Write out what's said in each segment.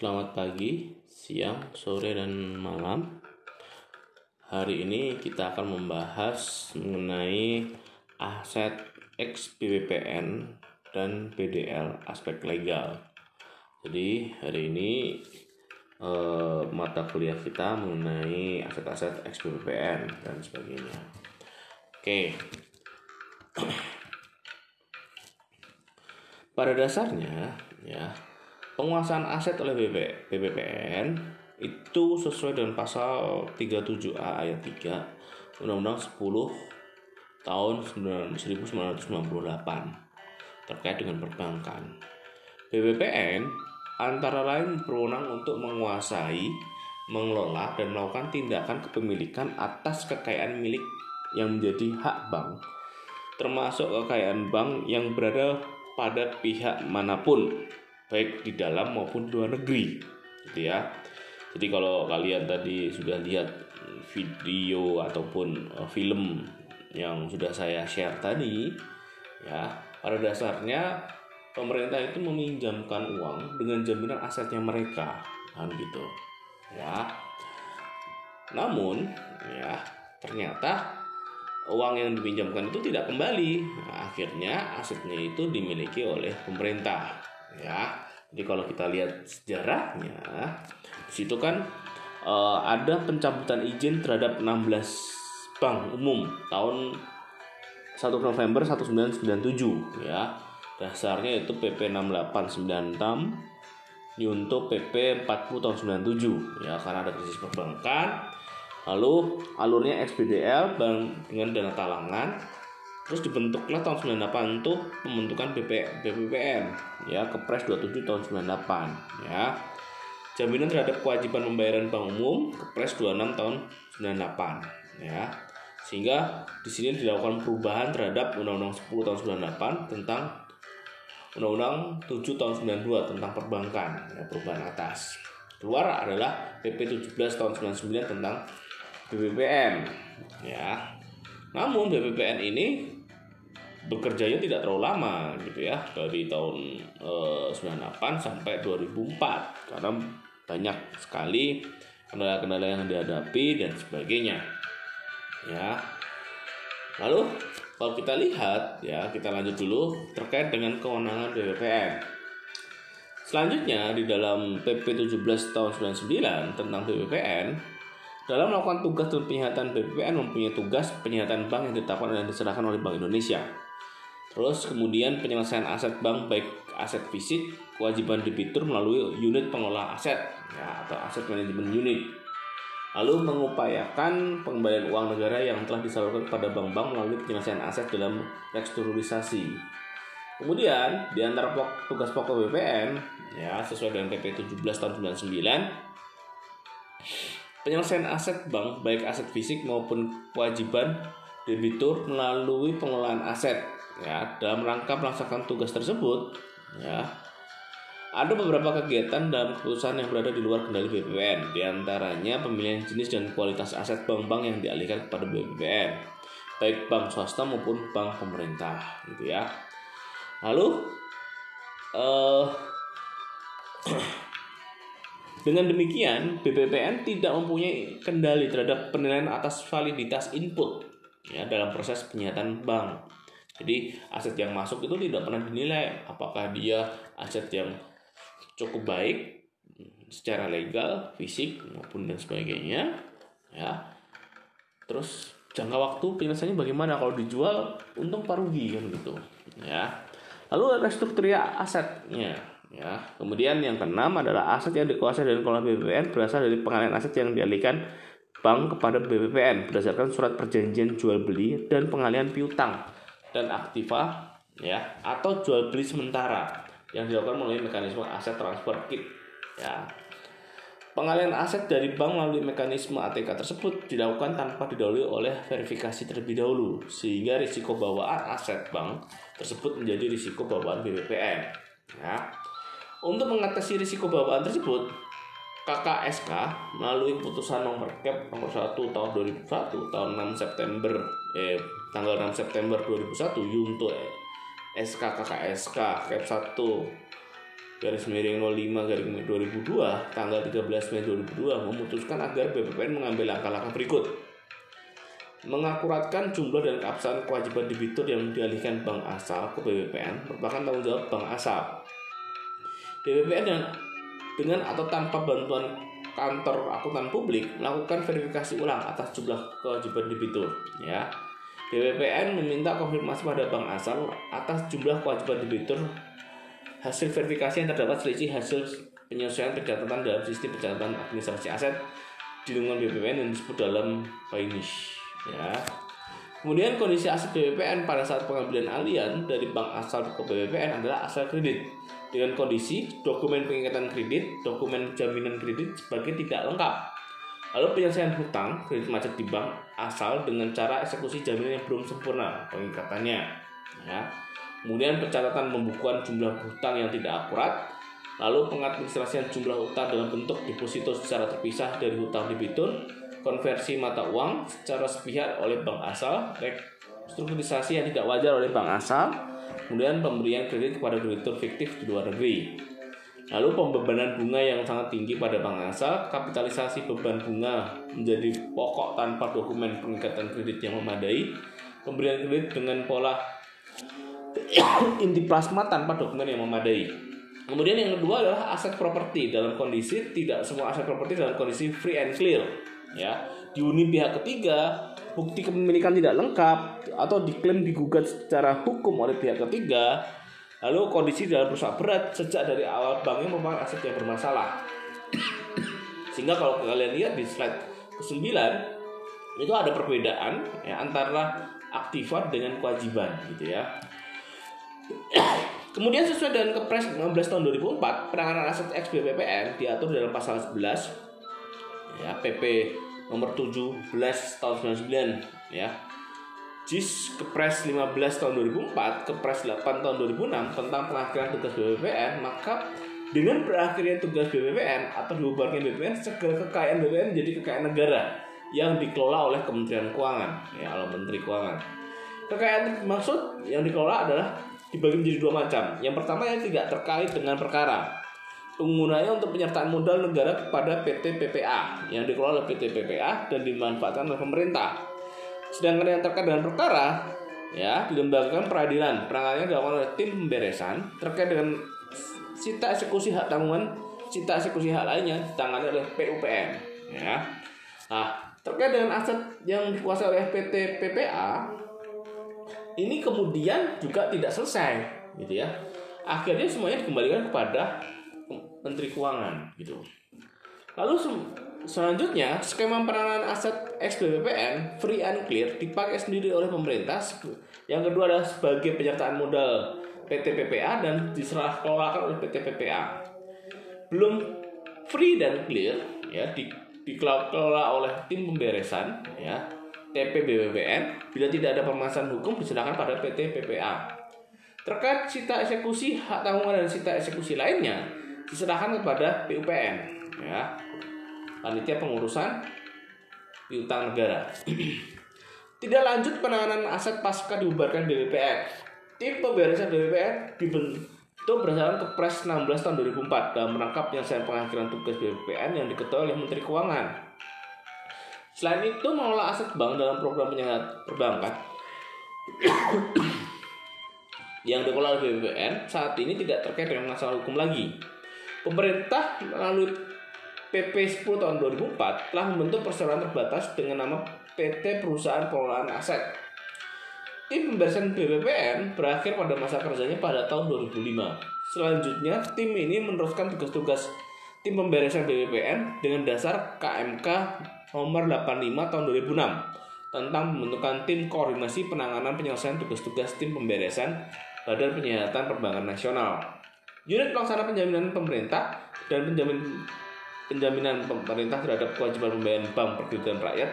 Selamat pagi, siang, sore, dan malam. Hari ini kita akan membahas mengenai aset XBBPN dan BDL aspek legal. Jadi hari ini eh, mata kuliah kita mengenai aset-aset XBBPN dan sebagainya. Oke. Pada dasarnya ya penguasaan aset oleh BP, BPPN itu sesuai dengan pasal 37A ayat 3 Undang-Undang 10 tahun 1998 terkait dengan perbankan. BPPN antara lain berwenang untuk menguasai, mengelola dan melakukan tindakan kepemilikan atas kekayaan milik yang menjadi hak bank termasuk kekayaan bank yang berada pada pihak mana pun baik di dalam maupun di luar negeri gitu ya jadi kalau kalian tadi sudah lihat video ataupun uh, film yang sudah saya share tadi ya pada dasarnya pemerintah itu meminjamkan uang dengan jaminan asetnya mereka kan gitu ya namun ya ternyata uang yang dipinjamkan itu tidak kembali. Nah, akhirnya asetnya itu dimiliki oleh pemerintah. Ya, jadi kalau kita lihat sejarahnya, di situ kan uh, ada pencabutan izin terhadap 16 bank umum tahun 1 November 1997 ya. Dasarnya itu PP 6896 Nyunto PP 40 tahun 97 ya karena ada krisis perbankan Lalu alurnya XBDL dengan dana talangan terus dibentuklah tahun 98 untuk pembentukan BP, BPPN ya Kepres 27 tahun 98 ya. Jaminan terhadap kewajiban pembayaran bank umum Kepres 26 tahun 98 ya. Sehingga di sini dilakukan perubahan terhadap Undang-Undang 10 tahun 98 tentang Undang-Undang 7 tahun 92 tentang perbankan ya perubahan atas. Keluar adalah PP 17 tahun 99 tentang BPPN ya. Namun BPPN ini bekerjanya tidak terlalu lama gitu ya dari tahun eh, 98 sampai 2004 karena banyak sekali kendala-kendala yang dihadapi dan sebagainya. Ya. Lalu kalau kita lihat ya kita lanjut dulu terkait dengan kewenangan BPPN selanjutnya di dalam PP 17 tahun 99 tentang BPPN dalam melakukan tugas dan penyihatan BPPN mempunyai tugas penyihatan bank yang ditetapkan dan diserahkan oleh Bank Indonesia. Terus kemudian penyelesaian aset bank baik aset fisik, kewajiban debitur melalui unit pengelola aset ya, atau aset manajemen unit. Lalu mengupayakan pengembalian uang negara yang telah disalurkan kepada bank-bank melalui penyelesaian aset dalam restrukturisasi. Kemudian di antara tugas pokok BPN ya sesuai dengan PP 17 tahun 99 Penyelesaian aset bank, baik aset fisik maupun kewajiban debitur melalui pengelolaan aset. Ya, dalam rangka melaksanakan tugas tersebut, ya, ada beberapa kegiatan dalam keputusan yang berada di luar kendali BPPN, di antaranya pemilihan jenis dan kualitas aset bank-bank yang dialihkan kepada BPPN, baik bank swasta maupun bank pemerintah, gitu ya. Lalu, uh, Dengan demikian, BPPN tidak mempunyai kendali terhadap penilaian atas validitas input ya dalam proses penyihatan bank. Jadi aset yang masuk itu tidak pernah dinilai apakah dia aset yang cukup baik secara legal, fisik maupun dan sebagainya. Ya. Terus jangka waktu penyelesaiannya bagaimana kalau dijual untung parugi kan gitu. Ya. Lalu restruktur asetnya Ya, kemudian yang keenam adalah aset yang dikuasai dan dikelola BPPN berasal dari pengalihan aset yang dialihkan bank kepada BPPN berdasarkan surat perjanjian jual beli dan pengalihan piutang dan aktiva ya atau jual beli sementara yang dilakukan melalui mekanisme aset transfer kit ya Pengalihan aset dari bank melalui mekanisme ATK tersebut dilakukan tanpa didahului oleh verifikasi terlebih dahulu, sehingga risiko bawaan aset bank tersebut menjadi risiko bawaan BPPN. Ya. Untuk mengatasi risiko bawaan tersebut, KKSK melalui keputusan nomor Cap nomor 1 tahun 2001 tahun 6 September eh tanggal 6 September 2001 Yunto SK KKSK Cap 1 garis miring 05 garis miring 2002 tanggal 13 Mei 2002 memutuskan agar BPPN mengambil langkah-langkah berikut mengakuratkan jumlah dan keabsahan kewajiban debitur yang dialihkan bank asal ke BPPN merupakan tanggung jawab bank asal. BPPN dengan, dengan atau tanpa bantuan kantor akuntan publik melakukan verifikasi ulang atas jumlah kewajiban debitur ya. BPPN meminta konfirmasi pada bank asal atas jumlah kewajiban debitur hasil verifikasi yang terdapat selisih hasil penyesuaian pencatatan dalam sistem pencatatan administrasi aset di lingkungan BPPN yang disebut dalam FINISH ya kemudian kondisi aset BPPN pada saat pengambilan alian dari bank asal ke BPPN adalah asal kredit dengan kondisi dokumen pengikatan kredit, dokumen jaminan kredit sebagai tidak lengkap. Lalu penyelesaian hutang kredit macet di bank asal dengan cara eksekusi jaminan yang belum sempurna pengikatannya. Ya. Kemudian pencatatan pembukuan jumlah hutang yang tidak akurat, lalu pengadministrasian jumlah hutang dalam bentuk deposito secara terpisah dari hutang debitur, konversi mata uang secara sepihak oleh bank asal, restrukturisasi yang tidak wajar oleh bank asal, kemudian pemberian kredit kepada kreditur fiktif di luar negeri. Lalu pembebanan bunga yang sangat tinggi pada bank asal, kapitalisasi beban bunga menjadi pokok tanpa dokumen pengikatan kredit yang memadai, pemberian kredit dengan pola inti plasma tanpa dokumen yang memadai. Kemudian yang kedua adalah aset properti dalam kondisi tidak semua aset properti dalam kondisi free and clear ya dihuni pihak ketiga bukti kepemilikan tidak lengkap atau diklaim digugat secara hukum oleh pihak ketiga. Lalu kondisi dalam rusak berat sejak dari awal banknya merupakan aset yang bermasalah. Sehingga kalau kalian lihat di slide ke-9 itu ada perbedaan ya antara aktifat dengan kewajiban gitu ya. Kemudian sesuai dengan Kepres 15 tahun 2004, penanganan aset XBPPN diatur dalam pasal 11 ya PP nomor 17 tahun 99 ya. JIS Kepres 15 tahun 2004 Kepres 8 tahun 2006 tentang pengakhiran tugas BPPN maka dengan berakhirnya tugas BPPN atau dibubarkan BPPN segala kekayaan BPPN menjadi kekayaan negara yang dikelola oleh Kementerian Keuangan ya oleh Menteri Keuangan. Kekayaan maksud yang dikelola adalah dibagi menjadi dua macam. Yang pertama yang tidak terkait dengan perkara penggunanya untuk penyertaan modal negara kepada PT PPA yang dikelola oleh PT PPA dan dimanfaatkan oleh pemerintah. Sedangkan yang terkait dengan perkara ya dilembagakan peradilan. Penanganannya dilakukan oleh tim pemberesan terkait dengan cita eksekusi hak tanggungan cita eksekusi hak lainnya ditangani oleh PUPM ya. Nah terkait dengan aset yang dikuasai oleh PT PPA ini kemudian juga tidak selesai gitu ya. Akhirnya semuanya dikembalikan kepada Menteri Keuangan gitu. Lalu selanjutnya skema penanganan aset XBBPN free and clear dipakai sendiri oleh pemerintah. Yang kedua adalah sebagai penyertaan modal PT PPA dan diserah kelolakan oleh PT PPA. Belum free dan clear ya di dikelola oleh tim pemberesan ya TP BBPN bila tidak ada permasalahan hukum diserahkan pada PT PPA. Terkait sita eksekusi hak tanggungan dan sita eksekusi lainnya, diserahkan kepada PUPN ya. Panitia pengurusan piutang negara. Tidak lanjut penanganan aset pasca dibubarkan BPPN tim pemberesan BPPN dibentuk berdasarkan Kepres 16 tahun 2004 dalam rangka penyelesaian pengakhiran tugas BPPN yang diketuai oleh Menteri Keuangan. Selain itu mengelola aset bank dalam program penyelenggaraan perbankan yang dikelola oleh saat ini tidak terkait dengan masalah hukum lagi Pemerintah melalui PP 10 tahun 2004 telah membentuk perseroan terbatas dengan nama PT Perusahaan Pengelolaan Aset. Tim pemberesan BPPN berakhir pada masa kerjanya pada tahun 2005. Selanjutnya, tim ini meneruskan tugas-tugas tim pemberesan BPPN dengan dasar KMK nomor 85 tahun 2006 tentang pembentukan tim koordinasi penanganan penyelesaian tugas-tugas tim pemberesan Badan Penyihatan Perbankan Nasional Unit pelaksana penjaminan pemerintah dan penjamin penjaminan pemerintah terhadap kewajiban pembayaran bank perkreditan rakyat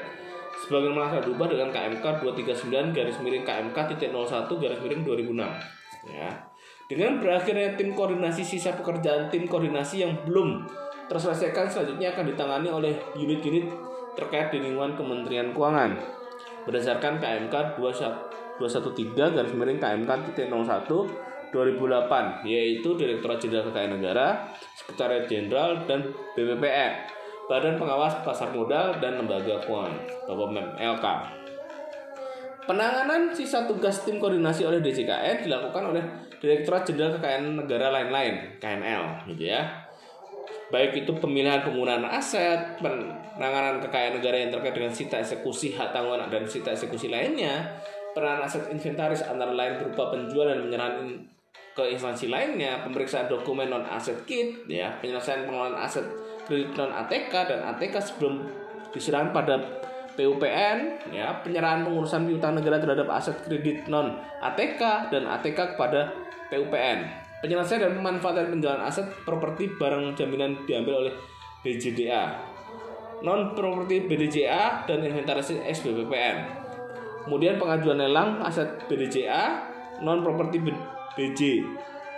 sebagaimana telah berubah dengan KMK 239 garis miring KMK titik 01 garis miring 2006 ya. Dengan berakhirnya tim koordinasi sisa pekerjaan tim koordinasi yang belum terselesaikan selanjutnya akan ditangani oleh unit-unit terkait di lingkungan Kementerian Keuangan. Berdasarkan KMK 213 garis miring KMK titik 01 2008 yaitu Direktorat Jenderal Kekayaan Negara, Sekretariat Jenderal dan BPPN, Badan Pengawas Pasar Modal dan Lembaga Keuangan, BPOM LK. Penanganan sisa tugas tim koordinasi oleh DJKN dilakukan oleh Direktorat Jenderal Kekayaan Negara lain-lain, KNL, gitu ya. Baik itu pemilihan penggunaan aset, penanganan kekayaan negara yang terkait dengan sita eksekusi hak tanggungan dan sita eksekusi lainnya, peranan aset inventaris antara lain berupa penjualan dan penyerahan ke instansi lainnya, pemeriksaan dokumen non aset kit, ya, penyelesaian pengelolaan aset kredit non ATK dan ATK sebelum diserahkan pada PUPN, ya, penyerahan pengurusan piutang negara terhadap aset kredit non ATK dan ATK kepada PUPN, penyelesaian dan pemanfaatan penjualan aset properti barang jaminan diambil oleh BJDA, non properti BDJA dan inventarisasi SBPPN. Kemudian pengajuan lelang aset BDJA, non properti BJ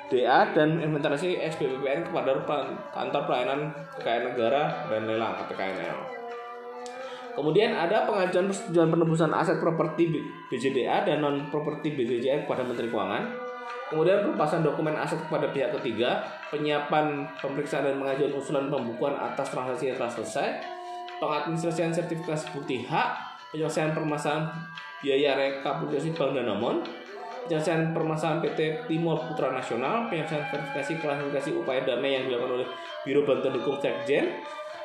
DA dan inventarisasi SBPPN kepada kantor pelayanan kekayaan negara dan lelang atau KNL. Kemudian ada pengajuan persetujuan penebusan aset properti BJDA dan non properti BJDA kepada Menteri Keuangan. Kemudian pelepasan dokumen aset kepada pihak ketiga, penyiapan pemeriksaan dan pengajuan usulan pembukuan atas transaksi yang telah selesai, pengadministrasian sertifikasi bukti hak, penyelesaian permasalahan biaya rekapitulasi bank dan nomor, penyelesaian permasalahan PT Timur Putra Nasional, penyelesaian verifikasi klasifikasi upaya damai yang dilakukan oleh Biro Bantuan Hukum Sekjen,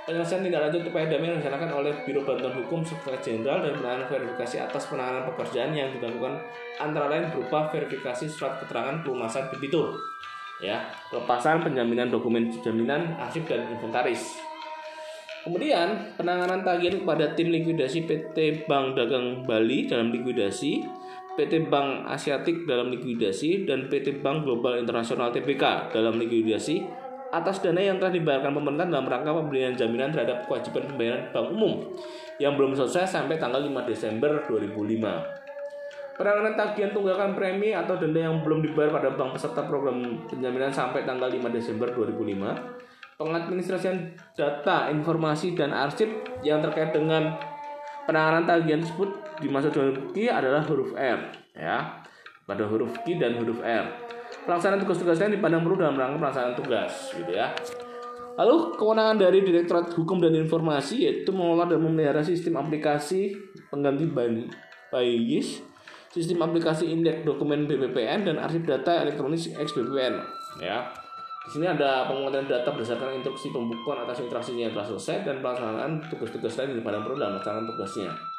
penyelesaian tindak lanjut upaya damai yang dilaksanakan oleh Biro Bantuan Hukum Sekretaris Jenderal dan penanganan verifikasi atas penanganan pekerjaan yang dilakukan antara lain berupa verifikasi surat keterangan pelunasan debitur, ya, pelepasan penjaminan dokumen jaminan arsip dan inventaris. Kemudian penanganan tagihan kepada tim likuidasi PT Bank Dagang Bali dalam likuidasi PT Bank Asiatik dalam likuidasi dan PT Bank Global Internasional TBK dalam likuidasi atas dana yang telah dibayarkan pemerintah dalam rangka pemberian jaminan terhadap kewajiban pembayaran bank umum yang belum selesai sampai tanggal 5 Desember 2005. Penanganan tagihan tunggakan premi atau denda yang belum dibayar pada bank peserta program penjaminan sampai tanggal 5 Desember 2005. Pengadministrasian data, informasi, dan arsip yang terkait dengan penanganan tagihan tersebut dimaksud dengan huruf Q adalah huruf R ya. Pada huruf Q dan huruf R pelaksanaan tugas-tugas lain dipandang perlu dalam rangka pelaksanaan tugas gitu ya. Lalu kewenangan dari Direktorat Hukum dan Informasi yaitu mengelola dan memelihara sistem aplikasi pengganti BAYIS sistem aplikasi indeks dokumen BPPN dan arsip data elektronik XBPN ya. Di sini ada penguatan data berdasarkan instruksi pembukuan atas interaksinya yang telah selesai dan pelaksanaan tugas-tugas lain di Padang Perlu dalam melaksanakan tugasnya.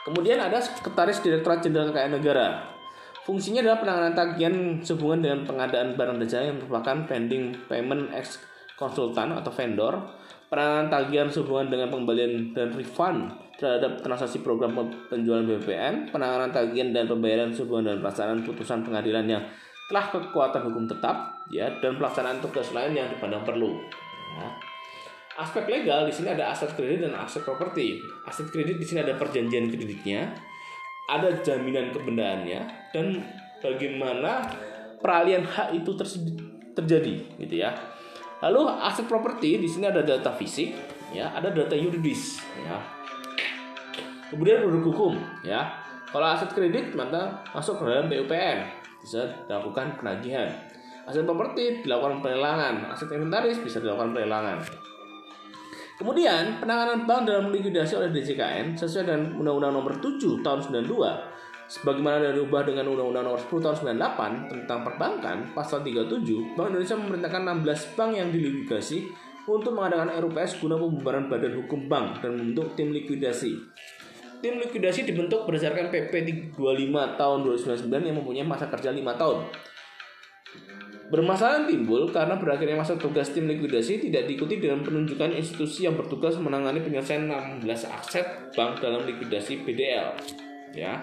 Kemudian ada Sekretaris Direktorat Jenderal Kekayaan Negara. Fungsinya adalah penanganan tagihan sehubungan dengan pengadaan barang dan jasa yang merupakan pending payment ex konsultan atau vendor, penanganan tagihan sehubungan dengan pembelian dan refund terhadap transaksi program penjualan BPN, penanganan tagihan dan pembayaran sehubungan dengan pelaksanaan putusan pengadilan yang telah kekuatan hukum tetap ya dan pelaksanaan tugas lain yang dipandang perlu. Ya. Aspek legal di sini ada aset kredit dan aset properti. Aset kredit di sini ada perjanjian kreditnya, ada jaminan kebendaannya dan bagaimana peralihan hak itu terjadi gitu ya. Lalu aset properti di sini ada data fisik, ya, ada data yuridis, ya. Kemudian produk hukum, ya. Kalau aset kredit maka masuk ke dalam PUPN, bisa dilakukan penagihan. Aset properti dilakukan pelelangan, aset inventaris bisa dilakukan pelelangan. Kemudian, penanganan bank dalam likuidasi oleh DJKN sesuai dengan Undang-Undang Nomor 7 Tahun 92 sebagaimana diubah dengan Undang-Undang Nomor 10 Tahun 98 tentang perbankan pasal 37, Bank Indonesia memerintahkan 16 bank yang dilikuidasi untuk mengadakan RUPS guna pembubaran badan hukum bank dan membentuk tim likuidasi. Tim likuidasi dibentuk berdasarkan PP 25 tahun 2099 yang mempunyai masa kerja 5 tahun. Bermasalah timbul karena berakhirnya masa tugas tim likuidasi tidak diikuti dengan penunjukan institusi yang bertugas menangani penyelesaian 16 aset bank dalam likuidasi BDL. Ya.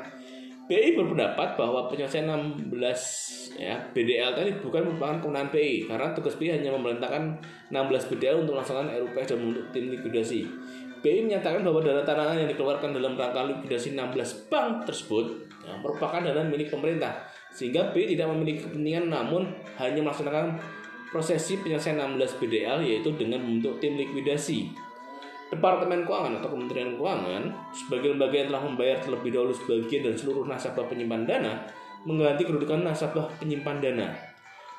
BI berpendapat bahwa penyelesaian 16 ya BDL tadi bukan merupakan kewenangan BI karena tugas BI hanya memerintahkan 16 BDL untuk melaksanakan RUPS dan membentuk tim likuidasi. BI menyatakan bahwa dana tanangan yang dikeluarkan dalam rangka likuidasi 16 bank tersebut ya, merupakan dana milik pemerintah sehingga BI tidak memiliki kepentingan namun hanya melaksanakan prosesi penyelesaian 16 BDL yaitu dengan membentuk tim likuidasi. Departemen Keuangan atau Kementerian Keuangan sebagai lembaga yang telah membayar terlebih dahulu sebagian dan seluruh nasabah penyimpan dana mengganti kedudukan nasabah penyimpan dana.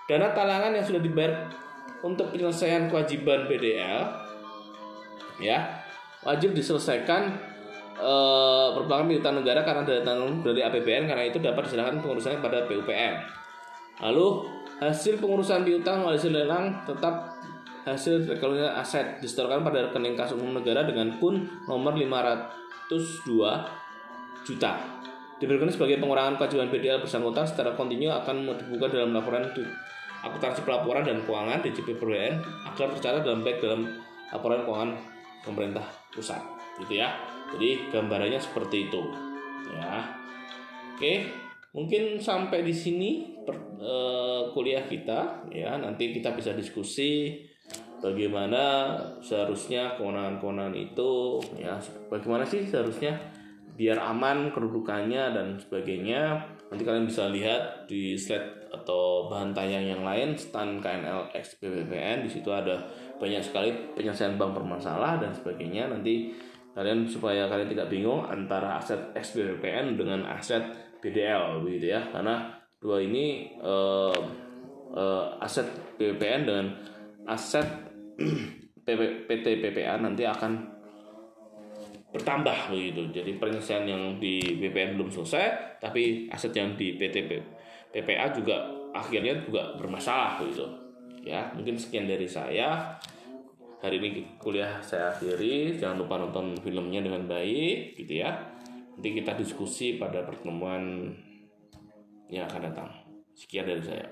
Dana talangan yang sudah dibayar untuk penyelesaian kewajiban BDL ya wajib diselesaikan eh, perbankan milik negara karena dana dari APBN karena itu dapat diserahkan pengurusannya pada PUPM. Lalu hasil pengurusan piutang hasil lelang tetap hasil rekening aset disetorkan pada rekening kas umum negara dengan kun nomor 502 juta. Diberikan sebagai pengurangan kewajiban BDL bersangkutan secara kontinu akan dibuka dalam laporan akuntansi pelaporan dan keuangan DJP PBN agar tercatat dalam baik dalam laporan keuangan pemerintah pusat gitu ya jadi gambarannya seperti itu. Ya. Oke mungkin sampai di sini per, uh, kuliah kita. Ya nanti kita bisa diskusi bagaimana seharusnya kewenangan-kewenangan itu ya bagaimana sih seharusnya biar aman kedudukannya dan sebagainya. Nanti kalian bisa lihat di slide atau bahan tayang yang lain stand KNL X di situ ada banyak sekali penyelesaian bank bermasalah dan sebagainya. Nanti kalian supaya kalian tidak bingung antara aset X BPPN dengan aset BDL begitu ya karena dua ini uh, uh, aset BPPN dengan aset PT PPA nanti akan bertambah begitu. Jadi penyelesaian yang di BPN belum selesai, tapi aset yang di PT PPA juga akhirnya juga bermasalah begitu. Ya, mungkin sekian dari saya. Hari ini kuliah saya akhiri. Jangan lupa nonton filmnya dengan baik gitu ya. Nanti kita diskusi pada pertemuan yang akan datang. Sekian dari saya.